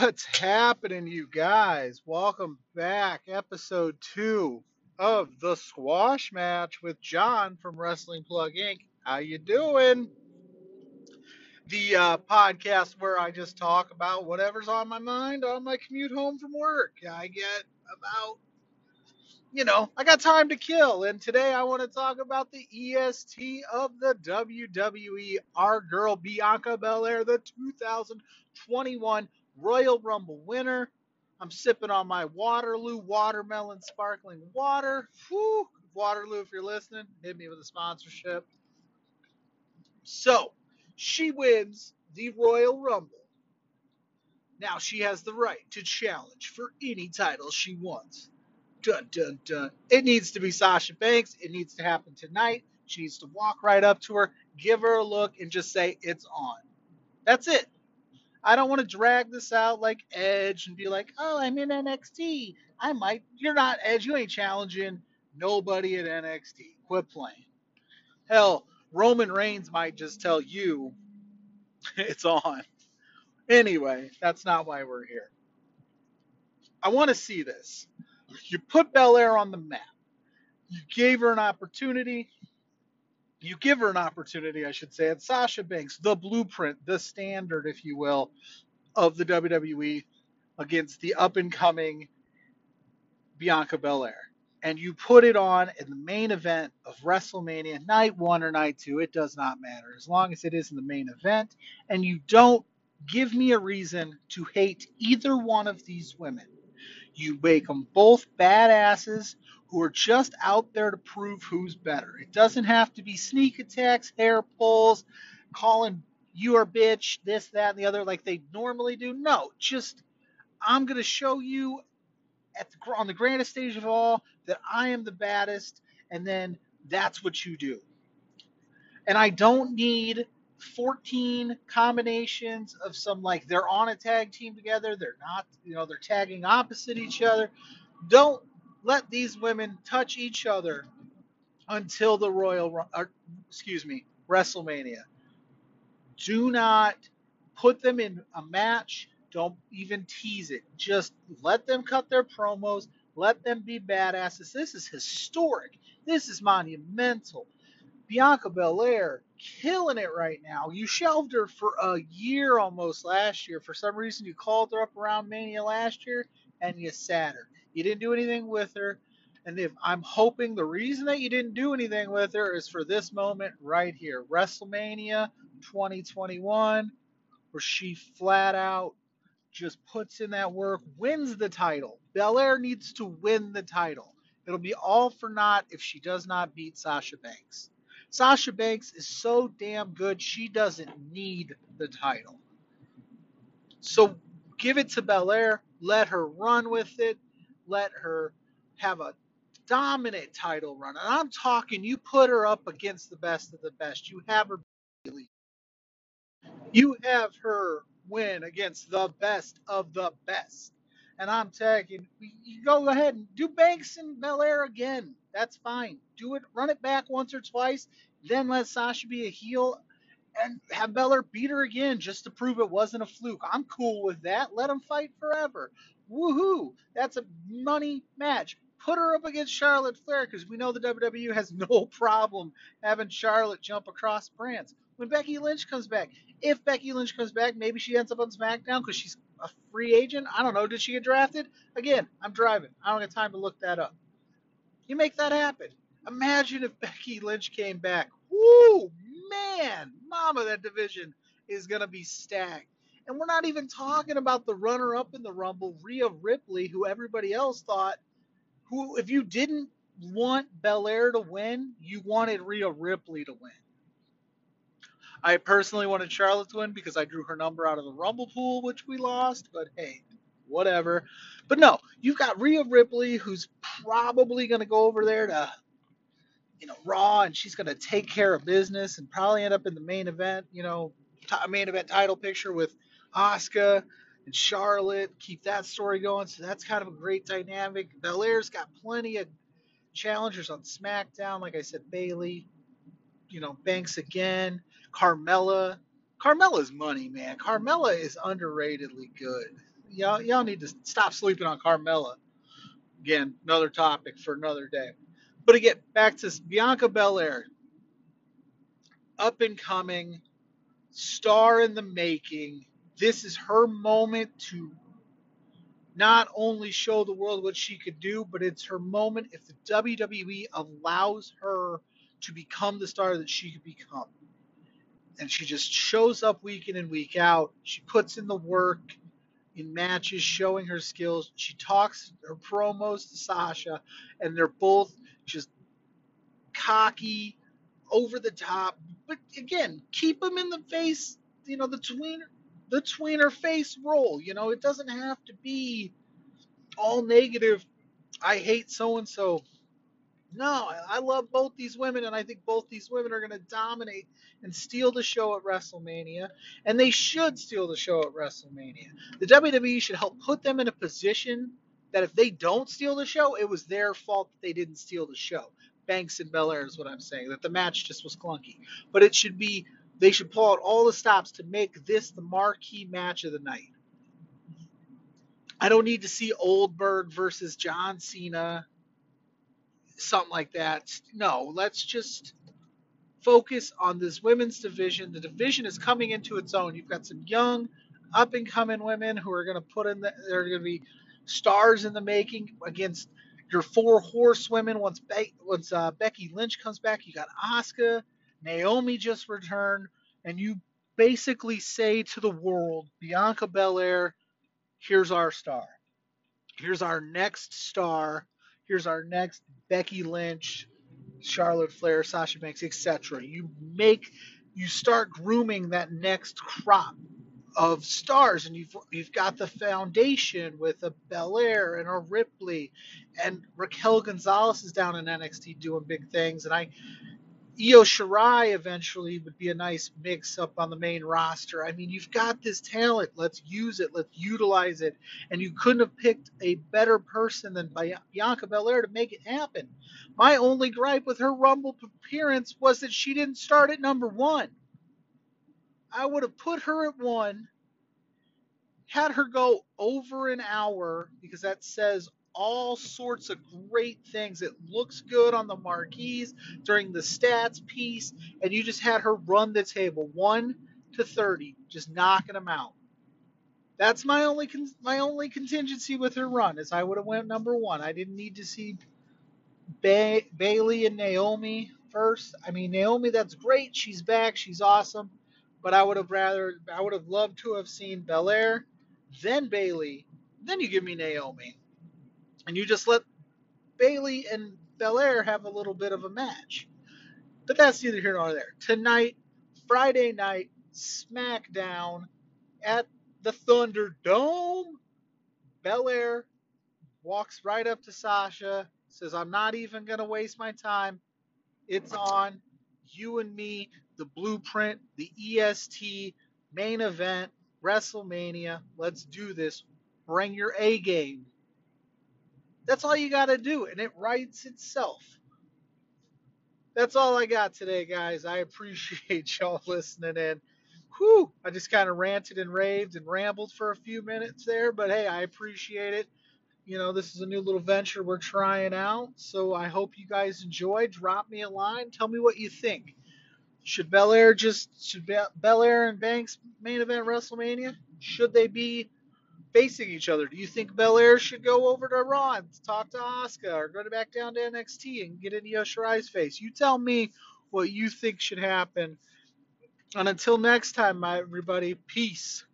What's happening, you guys? Welcome back, episode two of the squash match with John from Wrestling Plug Inc. How you doing? The uh, podcast where I just talk about whatever's on my mind on my commute home from work. I get about, you know, I got time to kill, and today I want to talk about the EST of the WWE. Our girl Bianca Belair, the 2021 Royal Rumble winner. I'm sipping on my Waterloo watermelon sparkling water. Whew. Waterloo, if you're listening, hit me with a sponsorship. So, she wins the Royal Rumble. Now she has the right to challenge for any title she wants. Dun dun dun. It needs to be Sasha Banks. It needs to happen tonight. She needs to walk right up to her, give her a look, and just say, It's on. That's it. I don't want to drag this out like Edge and be like, oh, I'm in NXT. I might. You're not Edge. You ain't challenging nobody at NXT. Quit playing. Hell, Roman Reigns might just tell you it's on. Anyway, that's not why we're here. I want to see this. You put Belair on the map. You gave her an opportunity. You give her an opportunity, I should say, at Sasha Banks, the blueprint, the standard, if you will, of the WWE against the up and coming Bianca Belair. And you put it on in the main event of WrestleMania, night one or night two, it does not matter. As long as it is in the main event, and you don't give me a reason to hate either one of these women. You make them both badasses who are just out there to prove who's better. It doesn't have to be sneak attacks, hair pulls, calling you a bitch, this, that, and the other like they normally do. No, just I'm going to show you at the, on the grandest stage of all that I am the baddest, and then that's what you do. And I don't need 14 combinations of some like they're on a tag team together, they're not, you know, they're tagging opposite each other. Don't let these women touch each other until the Royal, or, excuse me, WrestleMania. Do not put them in a match. Don't even tease it. Just let them cut their promos. Let them be badasses. This is historic. This is monumental. Bianca Belair killing it right now. You shelved her for a year almost last year. For some reason, you called her up around Mania last year and you sat her. You didn't do anything with her. And if I'm hoping the reason that you didn't do anything with her is for this moment right here WrestleMania 2021, where she flat out just puts in that work, wins the title. Belair needs to win the title. It'll be all for naught if she does not beat Sasha Banks. Sasha Banks is so damn good, she doesn't need the title. So give it to Belair, let her run with it, let her have a dominant title run. And I'm talking, you put her up against the best of the best. You have her you have her win against the best of the best. And I'm tagging, you go ahead and do Banks and Belair again. That's fine. Do it, run it back once or twice, then let Sasha be a heel and have Belair beat her again just to prove it wasn't a fluke. I'm cool with that. Let them fight forever. Woohoo! That's a money match. Put her up against Charlotte Flair because we know the WWE has no problem having Charlotte jump across brands. When Becky Lynch comes back, if Becky Lynch comes back, maybe she ends up on SmackDown because she's a free agent. I don't know. Did she get drafted? Again, I'm driving. I don't have time to look that up. You make that happen. Imagine if Becky Lynch came back. Woo, man, mama, that division is gonna be stacked. And we're not even talking about the runner-up in the Rumble, Rhea Ripley, who everybody else thought, who if you didn't want Belair to win, you wanted Rhea Ripley to win. I personally wanted Charlotte to win because I drew her number out of the Rumble pool, which we lost, but hey, whatever. But no, you've got Rhea Ripley, who's probably going to go over there to, you know, Raw, and she's going to take care of business and probably end up in the main event, you know, t- main event title picture with Asuka and Charlotte. Keep that story going. So that's kind of a great dynamic. Belair's got plenty of challengers on SmackDown. Like I said, Bayley, you know, Banks again. Carmella. Carmella's money, man. Carmella is underratedly good. y'all y'all need to stop sleeping on Carmella. Again, another topic for another day. But again, back to Bianca Belair, up and coming, star in the making. This is her moment to not only show the world what she could do, but it's her moment if the WWE allows her to become the star that she could become. And she just shows up week in and week out. She puts in the work in matches, showing her skills. She talks her promos to Sasha, and they're both just cocky, over the top. But again, keep them in the face, you know, the tweener, the tweener face role. You know, it doesn't have to be all negative. I hate so and so. No, I love both these women, and I think both these women are going to dominate and steal the show at WrestleMania, and they should steal the show at WrestleMania. The WWE should help put them in a position that if they don't steal the show, it was their fault that they didn't steal the show. Banks and Belair is what I'm saying, that the match just was clunky. But it should be, they should pull out all the stops to make this the marquee match of the night. I don't need to see Goldberg versus John Cena something like that. No, let's just focus on this women's division. The division is coming into its own. You've got some young, up and coming women who are going to put in. The, they're going to be stars in the making against your four horsewomen. Once Be- once uh, Becky Lynch comes back, you got Asuka, Naomi just returned, and you basically say to the world, Bianca Belair, here's our star. Here's our next star. Here's our next Becky Lynch, Charlotte Flair, Sasha Banks, etc. You make you start grooming that next crop of stars, and you've you've got the foundation with a Belair and a Ripley, and Raquel Gonzalez is down in NXT doing big things, and I Io Shirai eventually would be a nice mix up on the main roster. I mean, you've got this talent. Let's use it. Let's utilize it. And you couldn't have picked a better person than Bianca Belair to make it happen. My only gripe with her Rumble appearance was that she didn't start at number one. I would have put her at one, had her go over an hour because that says all sorts of great things. It looks good on the marquees during the stats piece, and you just had her run the table one to thirty, just knocking them out. That's my only con- my only contingency with her run is I would have went number one. I didn't need to see ba- Bayley and Naomi first. I mean Naomi, that's great. She's back. She's awesome. But I would have rather I would have loved to have seen Belair, then Bayley, then you give me Naomi and you just let Bayley and Belair have a little bit of a match. But that's neither here nor there. Tonight, Friday night, SmackDown at the Thunderdome. Belair walks right up to Sasha, says, I'm not even going to waste my time. It's on. You and me, the blueprint, the EST, main event, WrestleMania. Let's do this. Bring your A game. That's all you got to do, and it writes itself. That's all I got today, guys. I appreciate y'all listening in. Whew, I just kind of ranted and raved and rambled for a few minutes there, but hey, I appreciate it. You know, this is a new little venture we're trying out, so I hope you guys enjoy. Drop me a line. Tell me what you think. Should Belair just should Belair and Banks main event WrestleMania? Should they be facing each other. Do you think Belair should go over to Raw and talk to Asuka or go back down to NXT and get in Io Shirai's face? You tell me what you think should happen. And until next time, my everybody, peace.